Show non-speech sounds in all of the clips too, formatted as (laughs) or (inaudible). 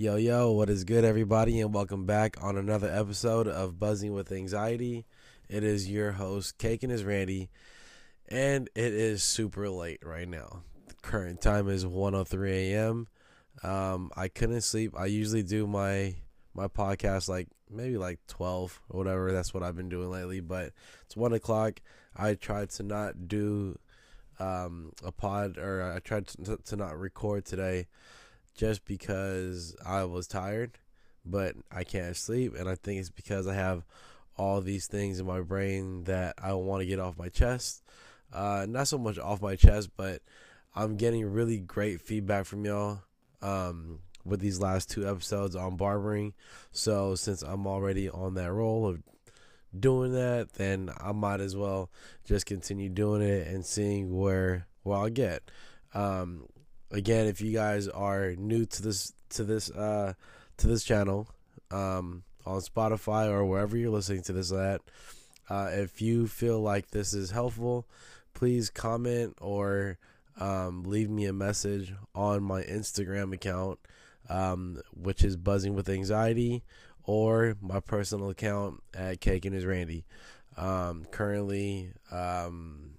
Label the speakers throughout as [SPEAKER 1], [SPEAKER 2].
[SPEAKER 1] Yo, yo, what is good, everybody, and welcome back on another episode of Buzzing with Anxiety. It is your host, Cake and is Randy, and it is super late right now. The current time is 1.03 a.m. Um, I couldn't sleep. I usually do my my podcast like maybe like 12 or whatever. That's what I've been doing lately, but it's 1 o'clock. I tried to not do um, a pod, or I tried to, to not record today just because I was tired, but I can't sleep. And I think it's because I have all these things in my brain that I want to get off my chest. Uh, not so much off my chest, but I'm getting really great feedback from y'all um, with these last two episodes on barbering. So since I'm already on that roll of doing that, then I might as well just continue doing it and seeing where where I'll get. Um, again, if you guys are new to this to this uh to this channel, um, on Spotify or wherever you're listening to this at, uh, if you feel like this is helpful, please comment or um, leave me a message on my Instagram account, um, which is buzzing with anxiety, or my personal account at Cake and is Randy. Um, currently, um,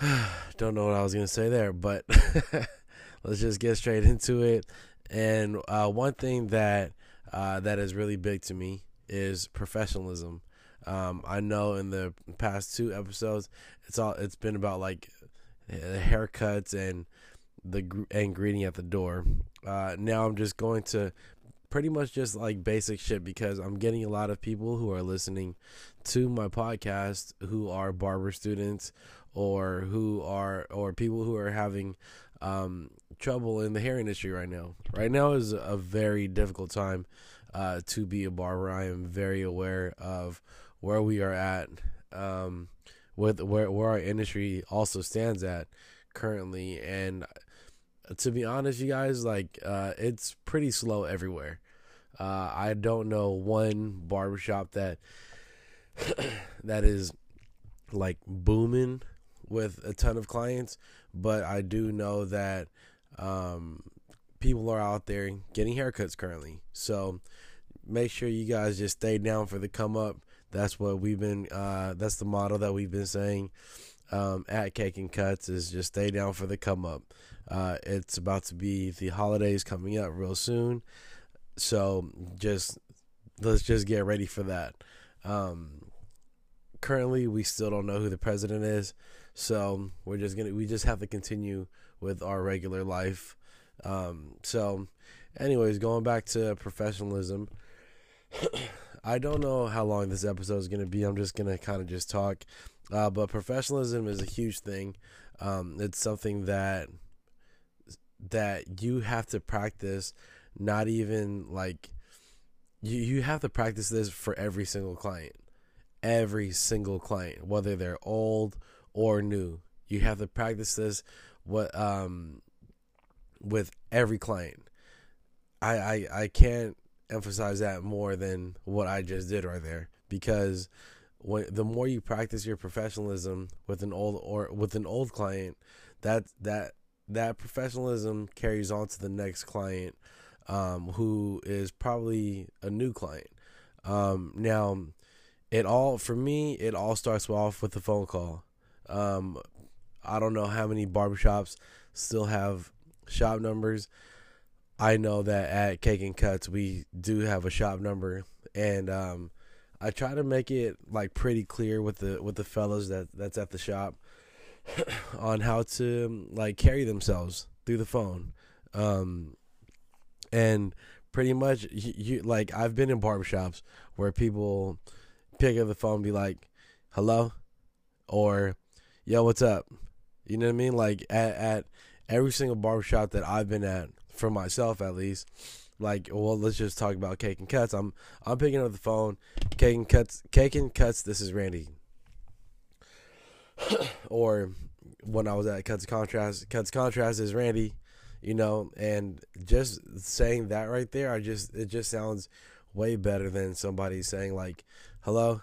[SPEAKER 1] (sighs) don't know what I was gonna say there, but (laughs) let's just get straight into it. And uh, one thing that uh, that is really big to me is professionalism. Um, I know in the past two episodes, it's all it's been about like the haircuts and the and greeting at the door. Uh, now I'm just going to pretty much just like basic shit because I'm getting a lot of people who are listening to my podcast who are barber students or who are or people who are having um, trouble in the hair industry right now. Right now is a very difficult time uh, to be a barber. I am very aware of where we are at um, with where where our industry also stands at currently, and to be honest, you guys, like uh, it's pretty slow everywhere. Uh, I don't know one barbershop that (clears throat) that is like booming with a ton of clients, but I do know that um, people are out there getting haircuts currently. So make sure you guys just stay down for the come up. That's what we've been. Uh, that's the model that we've been saying um, at Cake and Cuts is just stay down for the come up. Uh, it's about to be the holidays coming up real soon, so just let's just get ready for that. Um, currently, we still don't know who the president is. So we're just gonna we just have to continue with our regular life. Um, so, anyways, going back to professionalism. (clears throat) I don't know how long this episode is gonna be. I'm just gonna kind of just talk. Uh, but professionalism is a huge thing. Um, it's something that that you have to practice. Not even like you you have to practice this for every single client. Every single client, whether they're old or new. You have to practice this what um with every client. I, I I can't emphasize that more than what I just did right there because when the more you practice your professionalism with an old or with an old client, that that that professionalism carries on to the next client, um, who is probably a new client. Um, now, it all for me, it all starts off with a phone call. Um, I don't know how many barbershops still have shop numbers. I know that at Cake and Cuts we do have a shop number, and um, I try to make it like pretty clear with the with the fellows that that's at the shop (coughs) on how to like carry themselves through the phone, um, and pretty much you, you like I've been in barbershops where people pick up the phone and be like, "Hello," or yo, what's up? You know what I mean? Like at, at every single barbershop that I've been at, for myself at least, like well, let's just talk about cake and cuts. I'm I'm picking up the phone, cake and cuts, cake and cuts. This is Randy. (coughs) or when I was at Cuts Contrast, Cuts Contrast is Randy, you know, and just saying that right there, I just it just sounds way better than somebody saying like hello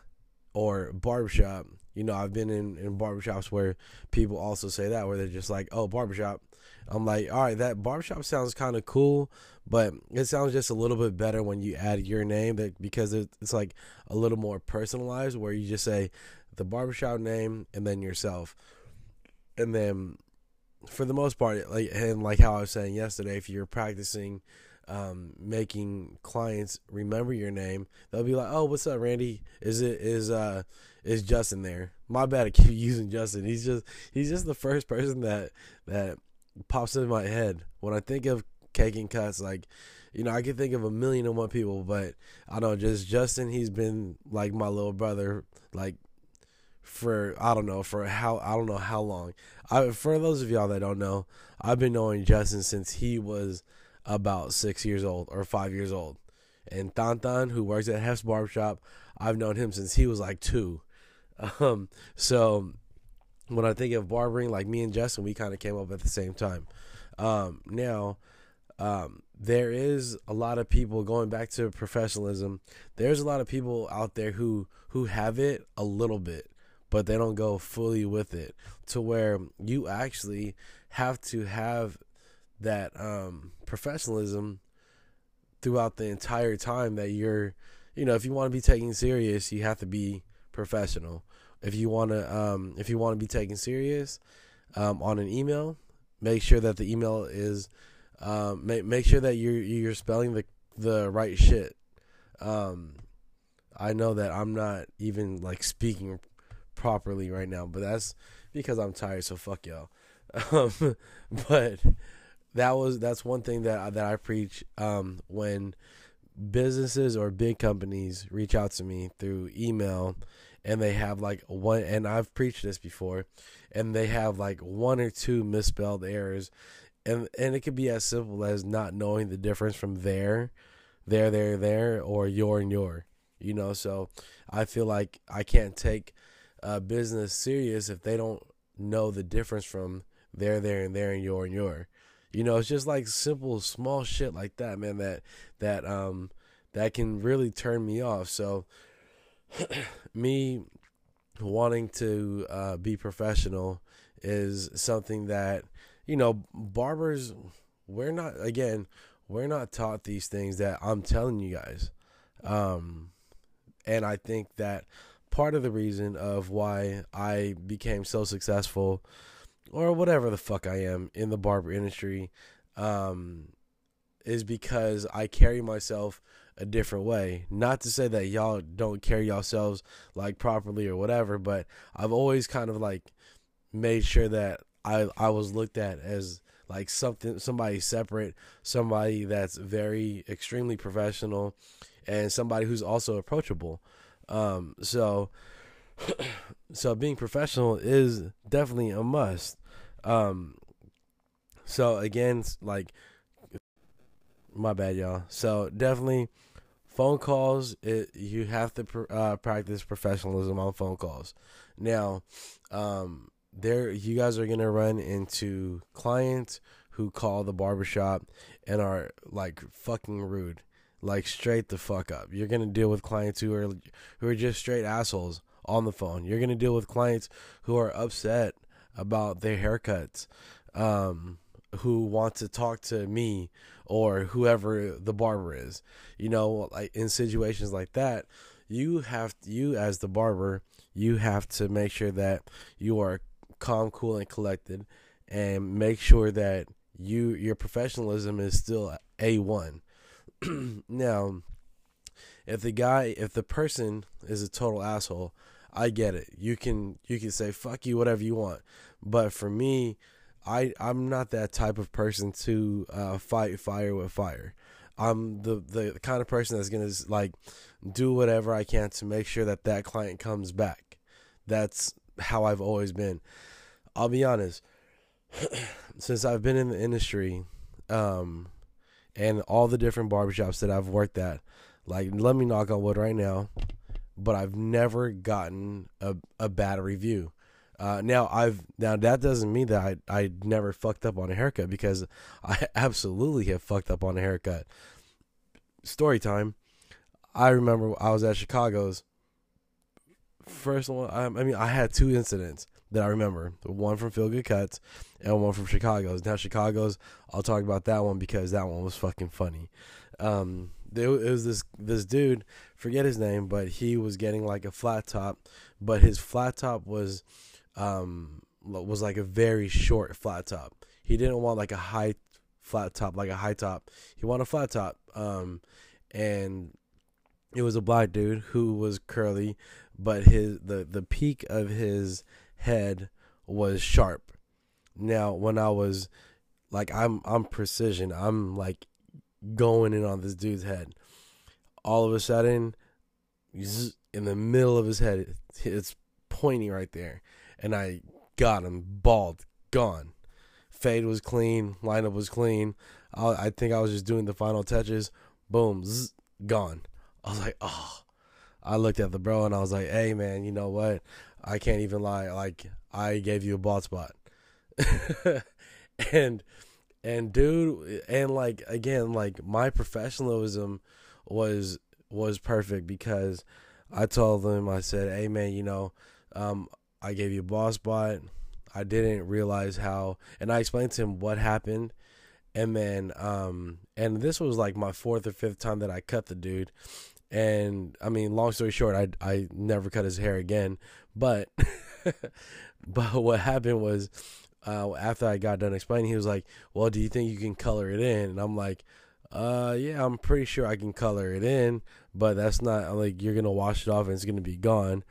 [SPEAKER 1] or barbershop you know, I've been in, in barbershops where people also say that, where they're just like, oh, barbershop. I'm like, all right, that barbershop sounds kind of cool, but it sounds just a little bit better when you add your name that because it's like a little more personalized where you just say the barbershop name and then yourself. And then for the most part, like and like how I was saying yesterday, if you're practicing um, making clients remember your name, they'll be like, "Oh, what's up, Randy? Is it is uh is Justin there?" My bad, I keep (laughs) using Justin. He's just he's just the first person that that pops in my head when I think of cake and cuts. Like, you know, I can think of a million and one people, but I don't know. Just Justin, he's been like my little brother, like for I don't know for how I don't know how long. I for those of y'all that don't know, I've been knowing Justin since he was about six years old or five years old. And Tantan, who works at Hef's Barbershop, I've known him since he was like two. (laughs) Um, so when I think of barbering, like me and Justin, we kind of came up at the same time. Um, now, um, there is a lot of people going back to professionalism. There's a lot of people out there who who have it a little bit, but they don't go fully with it to where you actually have to have that um, professionalism throughout the entire time that you're, you know, if you want to be taken serious, you have to be professional. If you want to, um, if you want to be taken serious um, on an email, make sure that the email is, um, make make sure that you're you're spelling the the right shit. Um, I know that I'm not even like speaking properly right now, but that's because I'm tired. So fuck y'all. (laughs) Um, but that was that's one thing that that I preach um, when businesses or big companies reach out to me through email and they have like one and I've preached this before and they have like one or two misspelled errors and and it could be as simple as not knowing the difference from there there there there or your and your you know? So I feel like I can't take a business serious if they don't know the difference from there there and there and your and your you know, it's just like simple, small shit like that, man. That that um that can really turn me off. So (clears throat) me wanting to uh, be professional is something that you know barbers we're not again we're not taught these things that I'm telling you guys. Um, and I think that part of the reason of why I became so successful or whatever the fuck I am in the barber industry um, is because I carry myself a different way. Not to say that y'all don't carry yourselves like properly or whatever, but I've always kind of like made sure that I I was looked at as like something somebody separate, somebody that's very extremely professional and somebody who's also approachable. Um, so (clears throat) so being professional is definitely a must. Um, so again, like my bad, y'all. So definitely phone calls. It, you have to uh, practice professionalism on phone calls. Now, um, there you guys are gonna run into clients who call the barbershop and are like fucking rude, like straight the fuck up. You're gonna deal with clients who are who are just straight assholes on the phone. You're gonna deal with clients who are upset about their haircuts, um, who want to talk to me or whoever the barber is. You know, like in situations like that, you have you as the barber, you have to make sure that you are calm, cool, and collected, and make sure that you your professionalism is still a one. (clears throat) now, if the guy, if the person is a total asshole, I get it. You can you can say fuck you whatever you want. But for me, I I'm not that type of person to uh, fight fire with fire. I'm the the kind of person that's gonna like do whatever I can to make sure that that client comes back. That's how I've always been. I'll be honest. (clears throat) since I've been in the industry, um, and all the different barbershops that I've worked at, like let me knock on wood right now but I've never gotten a, a bad review. Uh, now I've now that doesn't mean that I I never fucked up on a haircut because (laughs) I absolutely have fucked up on a haircut. Story time. I remember I was at Chicago's first one. I, mean I had two incidents. that I remember. One from Feel Good Cuts and one from Chicago's. Now Chicago's, I'll talk about that one because that one was fucking funny. Um, it was this this dude, forget his name, but he was getting like a flat top, but his flat top was um was like a very short flat top. He didn't want like a high flat top, like a high top. He wanted a flat top. Um, and it was a black dude who was curly, but his the the peak of his head was sharp. Now, when I was like I'm I'm precision. I'm like going in on this dude's head. All of a sudden, he's in the middle of his head, it's pointing right there, and I got him bald, gone. Fade was clean, lineup was clean. I, I think I was just doing the final touches. Boom, zzz, gone. I was like, oh. I looked at the bro and I was like, hey man, you know what? I can't even lie. Like I gave you a bald spot. (laughs) and and dude and like again like my professionalism was was perfect because I told them I said, "Hey man, you know, um, I gave you a boss spot. I didn't realize how, and I explained to him what happened, and then um, and this was like my fourth or fifth time that I cut the dude, and I mean, long story short, I I never cut his hair again, but (laughs) but what happened was uh, after I got done explaining, he was like, "Well, do you think you can color it in?" And I'm like, "Uh, yeah, I'm pretty sure I can color it in, but that's not like you're gonna wash it off and it's gonna be gone."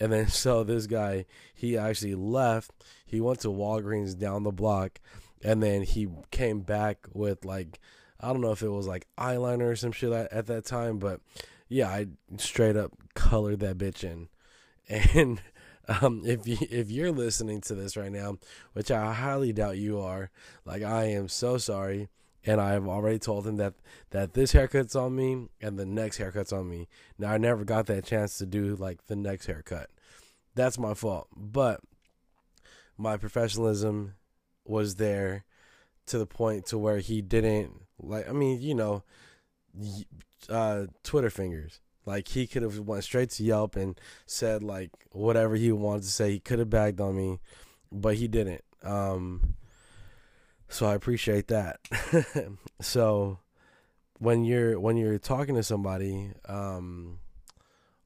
[SPEAKER 1] And then (laughs) so this guy, he actually left. He went to Walgreens down the block, and then he came back with like I don't know if it was like eyeliner or some shit at, at that time, but yeah, I straight up colored that bitch in, (laughs) and um, if you if you're listening to this right now, which I highly doubt you are, like I am so sorry, and I've already told him that that this haircut's on me and the next haircut's on me. Now I never got that chance to do like the next haircut. That's my fault, but my professionalism was there to the point to where he didn't like. I mean, you know, uh, Twitter fingers. Like he could have went straight to Yelp and said like whatever he wanted to say. He could have bagged on me, but he didn't. Um, so I appreciate that. (laughs) so when you're when you're talking to somebody um,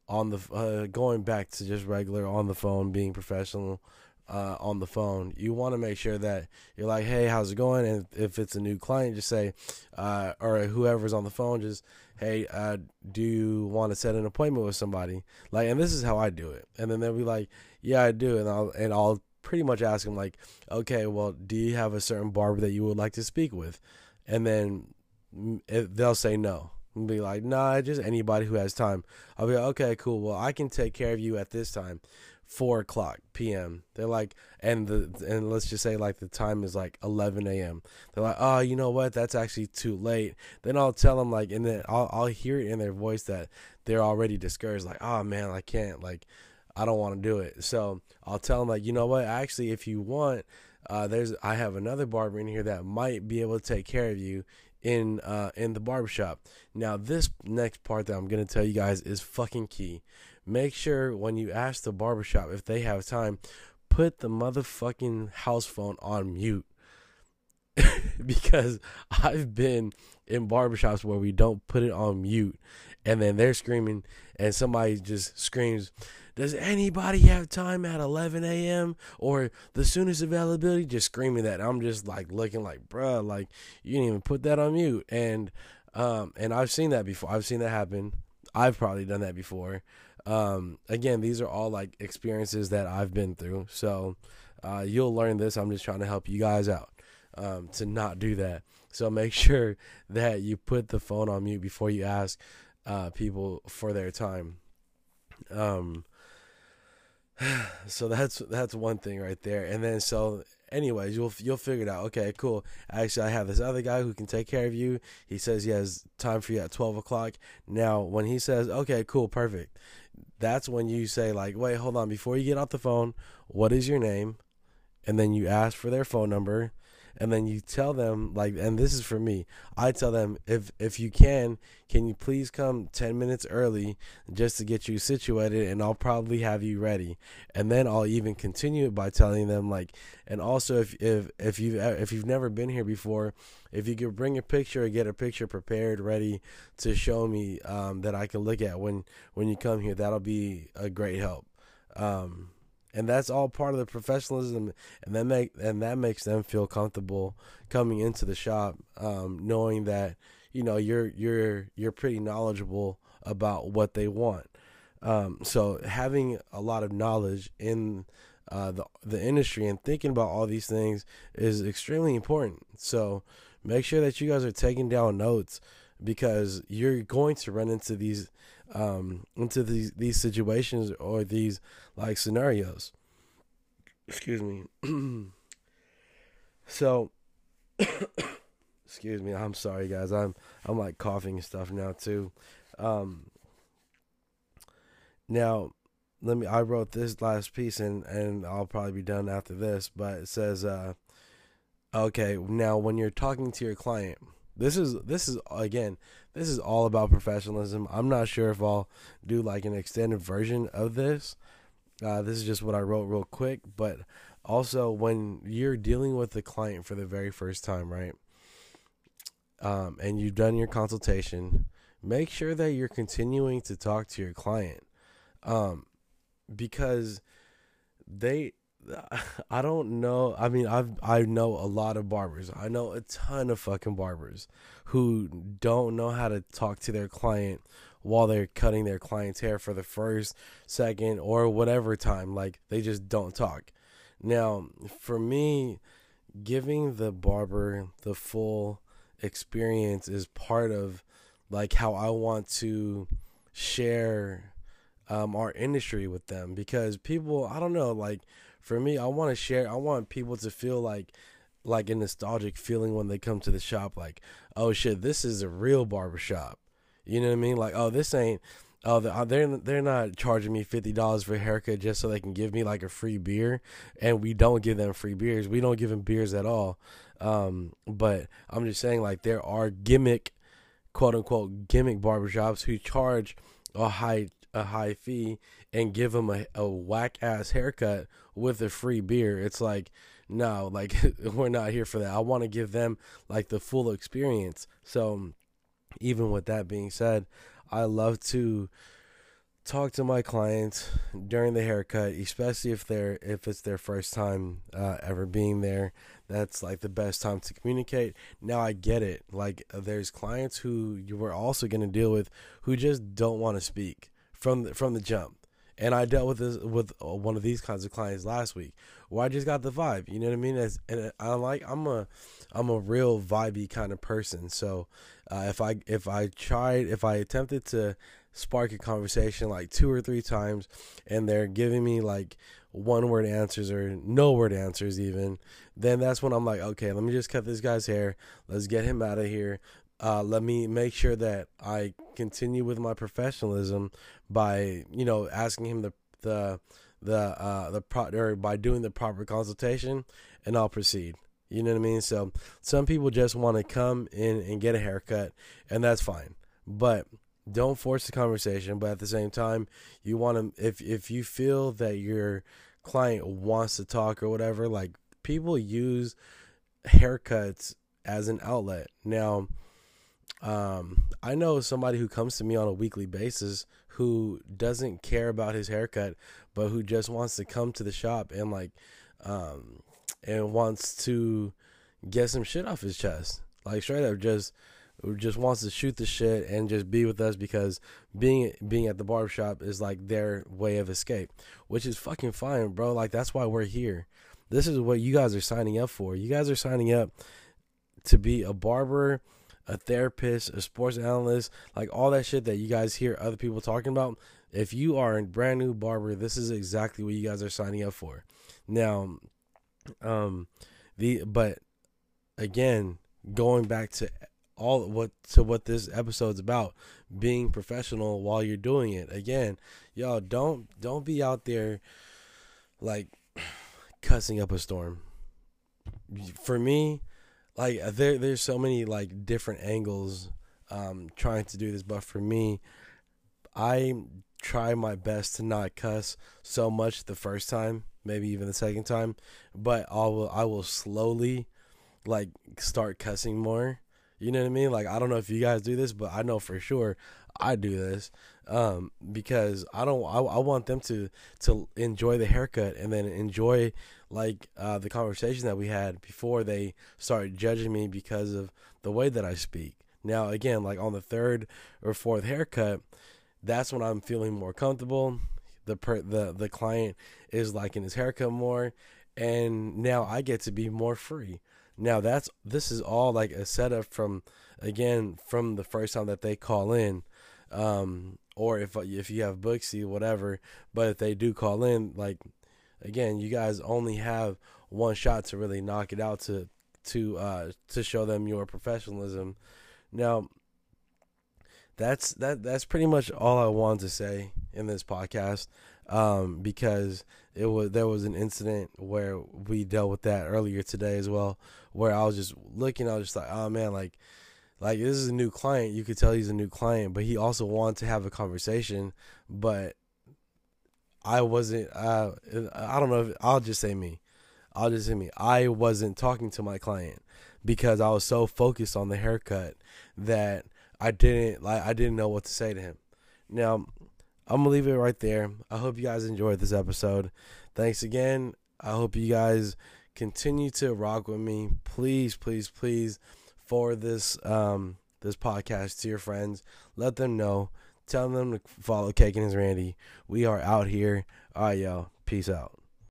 [SPEAKER 1] on the uh, going back to just regular on the phone, being professional uh, on the phone, you want to make sure that you're like, "Hey, how's it going?" And if it's a new client, just say, uh, or whoever's on the phone, just hey, uh, do you want to set an appointment with somebody? Like, and this is how I do it. And then they'll be like, yeah, I do. And I'll, and I'll pretty much ask them like, okay, well, do you have a certain barber that you would like to speak with? And then they'll say no. And be like, nah, just anybody who has time. I'll be like, okay, cool. Well, I can take care of you at this time four o'clock p.m. They're like, and the and let's just say like the time is like eleven a.m. They're like, oh, you know what? That's actually too late. Then I'll tell them like, and then I'll I'll hear it in their voice that they're already discouraged. Like, oh man, I can't. Like, I don't want to do it. So I'll tell them like, you know what? Actually, if you want, uh, there's I have another barber in here that might be able to take care of you in uh in the barbershop. Now this next part that I'm gonna tell you guys is fucking key make sure when you ask the barbershop if they have time, put the motherfucking house phone on mute. (laughs) because I've been in barbershops where we don't put it on mute and then they're screaming and somebody just screams, Does anybody have time at 11 a.m. or the soonest availability? Just screaming that. I'm just like looking like, bruh, like you didn't even put that on mute. And um, and I've seen that before. I've seen that happen. I've probably done that before. Um, again, these are all like experiences that I've been through. So uh, you'll learn this. I'm just trying to help you guys out um, to not do that. So make (laughs) sure that you put the phone on mute before you ask uh, people for their time. Um, (sighs) so that's that's one thing right there. And then so anyways, you'll you'll figure it out. Okay, cool. Actually, I have this other guy who can take care of you. He says he has time for you at twelve o'clock. Now, when he says, "Okay, cool, perfect," that's when you say like, "Wait, hold on." Before you get off the phone, what is your name? And then you ask for their phone number, and then you tell them like and this is for me i tell them if if you can can you please come 10 minutes early just to get you situated and i'll probably have you ready. And then i'll even continue it by telling them like and also if if if you if you've never been here before if you could bring a picture or get a picture prepared ready to show me um, that i can look at when when you come here that'll be a great help. Um, and that's all part of the professionalism and that make and that makes them feel comfortable coming into the shop um, knowing that you know you're you're you're pretty knowledgeable about what they want. Um, so having a lot of knowledge in uh, the the industry and thinking about all these things is extremely important. So make sure that you guys are taking down notes because you're going to run into these um, into these these situations or these like scenarios. Excuse me. (clears throat) so, (coughs) excuse me. I'm sorry, guys. I'm I'm like coughing and stuff now too. Um, now, let me. I wrote this last piece and and I'll probably be done after this. But it says, uh, okay. Now, when you're talking to your client this is this is again this is all about professionalism. I'm not sure if I'll do like an extended version of this. Uh, this is just what I wrote real quick, but also when you're dealing with the client for the very first time, right? Um, and you've done your consultation, make sure that you're continuing to talk to your client, um, because they I don't know. I mean, I've I know a lot of barbers. I know a ton of fucking barbers who don't know how to talk to their client while they're cutting their client's hair for the first, second, or whatever time. Like they just don't talk. Now, for me, giving the barber the full experience is part of like how I want to share um, our industry with them because people, I don't know, like for me, I want to share. I want people to feel like like a nostalgic feeling when they come to the shop. Like, oh shit, this is a real barbershop. You know what I mean? Like, oh, this ain't. Oh, uh, they're they're not charging me fifty dollars for a haircut just so they can give me like a free beer, and we don't give them free beers. We don't give them beers at all. Um, but I'm just saying, like, there are gimmick, quote unquote, gimmick barbershops who charge a high a high fee and give them a, a whack ass haircut with a free beer. It's like, no, like (laughs) we're not here for that. I want to give them like the full experience. So, even with that being said, I love to talk to my clients during the haircut, especially if they're if it's their first time uh, ever being there. That's like the best time to communicate. Now I get it. Like there's clients who you were also going to deal with who just don't want to speak from the, from the jump. And I dealt with this with uh, one of these kinds of clients last week, where I just got the vibe. You know what I mean? As, and I'm like, I'm a, I'm a real vibey kind of person. So, uh, if I if I tried, if I attempted to spark a conversation like two or three times, and they're giving me like one word answers or no word answers even, then that's when I'm like, okay, let me just cut this guy's hair. Let's get him out of here uh, let me make sure that I continue with my professionalism by you know asking him the the the uh, the pro or by doing the proper consultation, and I'll proceed. You know what I mean? So some people just want to come in and get a haircut, and that's fine. But don't force the conversation. But at the same time, you want to if if you feel that your client wants to talk or whatever, like people use haircuts as an outlet. Now, um, I know somebody who comes to me on a weekly basis who doesn't care about his haircut, but who just wants to come to the shop and like, um, and wants to get some shit off his chest. Like straight up, just just wants to shoot the shit and just be with us because being being at the barbershop is like their way of escape, which is fucking fine, bro. Like that's why we're here. This is what you guys are signing up for. You guys are signing up to be a barber a therapist, a sports analyst, like all that shit that you guys hear other people talking about. If you are a brand new barber, this is exactly what you guys are signing up for. Now, um, the but again, going back to all what to what this episode's about, being professional while you're doing it. Again, y'all don't don't be out there like (sighs) cussing up a storm for me, like there there's so many like different angles um trying to do this, but for me, I try my best to not cuss so much the first time, maybe even the second time, but I will I will slowly like start cussing more. You know what I mean? Like I don't know if you guys do this, but I know for sure I do this um, because I don't. I, I want them to to enjoy the haircut and then enjoy like uh, the conversation that we had before they start judging me because of the way that I speak. Now, again, like on the third or fourth haircut, that's when I'm feeling more comfortable. The per, the the client is liking his haircut more, and now I get to be more free. Now that's this is all like a setup from again from the first time that they call in, um, or if if you have Booksy whatever. But if they do call in, like again, you guys only have one shot to really knock it out to to uh, to show them your professionalism. Now that's that that's pretty much all I wanted to say in this podcast um, because it was there was an incident where we dealt with that earlier today as well where I was just looking I was just like oh man like like this is a new client you could tell he's a new client but he also wanted to have a conversation but I wasn't uh, I don't know if, I'll just say me I'll just say me I wasn't talking to my client because I was so focused on the haircut that I didn't like I didn't know what to say to him. Now, I'm gonna leave it right there. I hope you guys enjoyed this episode. Thanks again. I hope you guys continue to rock with me. Please, please, please forward this um this podcast to your friends. Let them know. Tell them to follow Cake and his Randy. We are out here. All right, y'all. Peace out.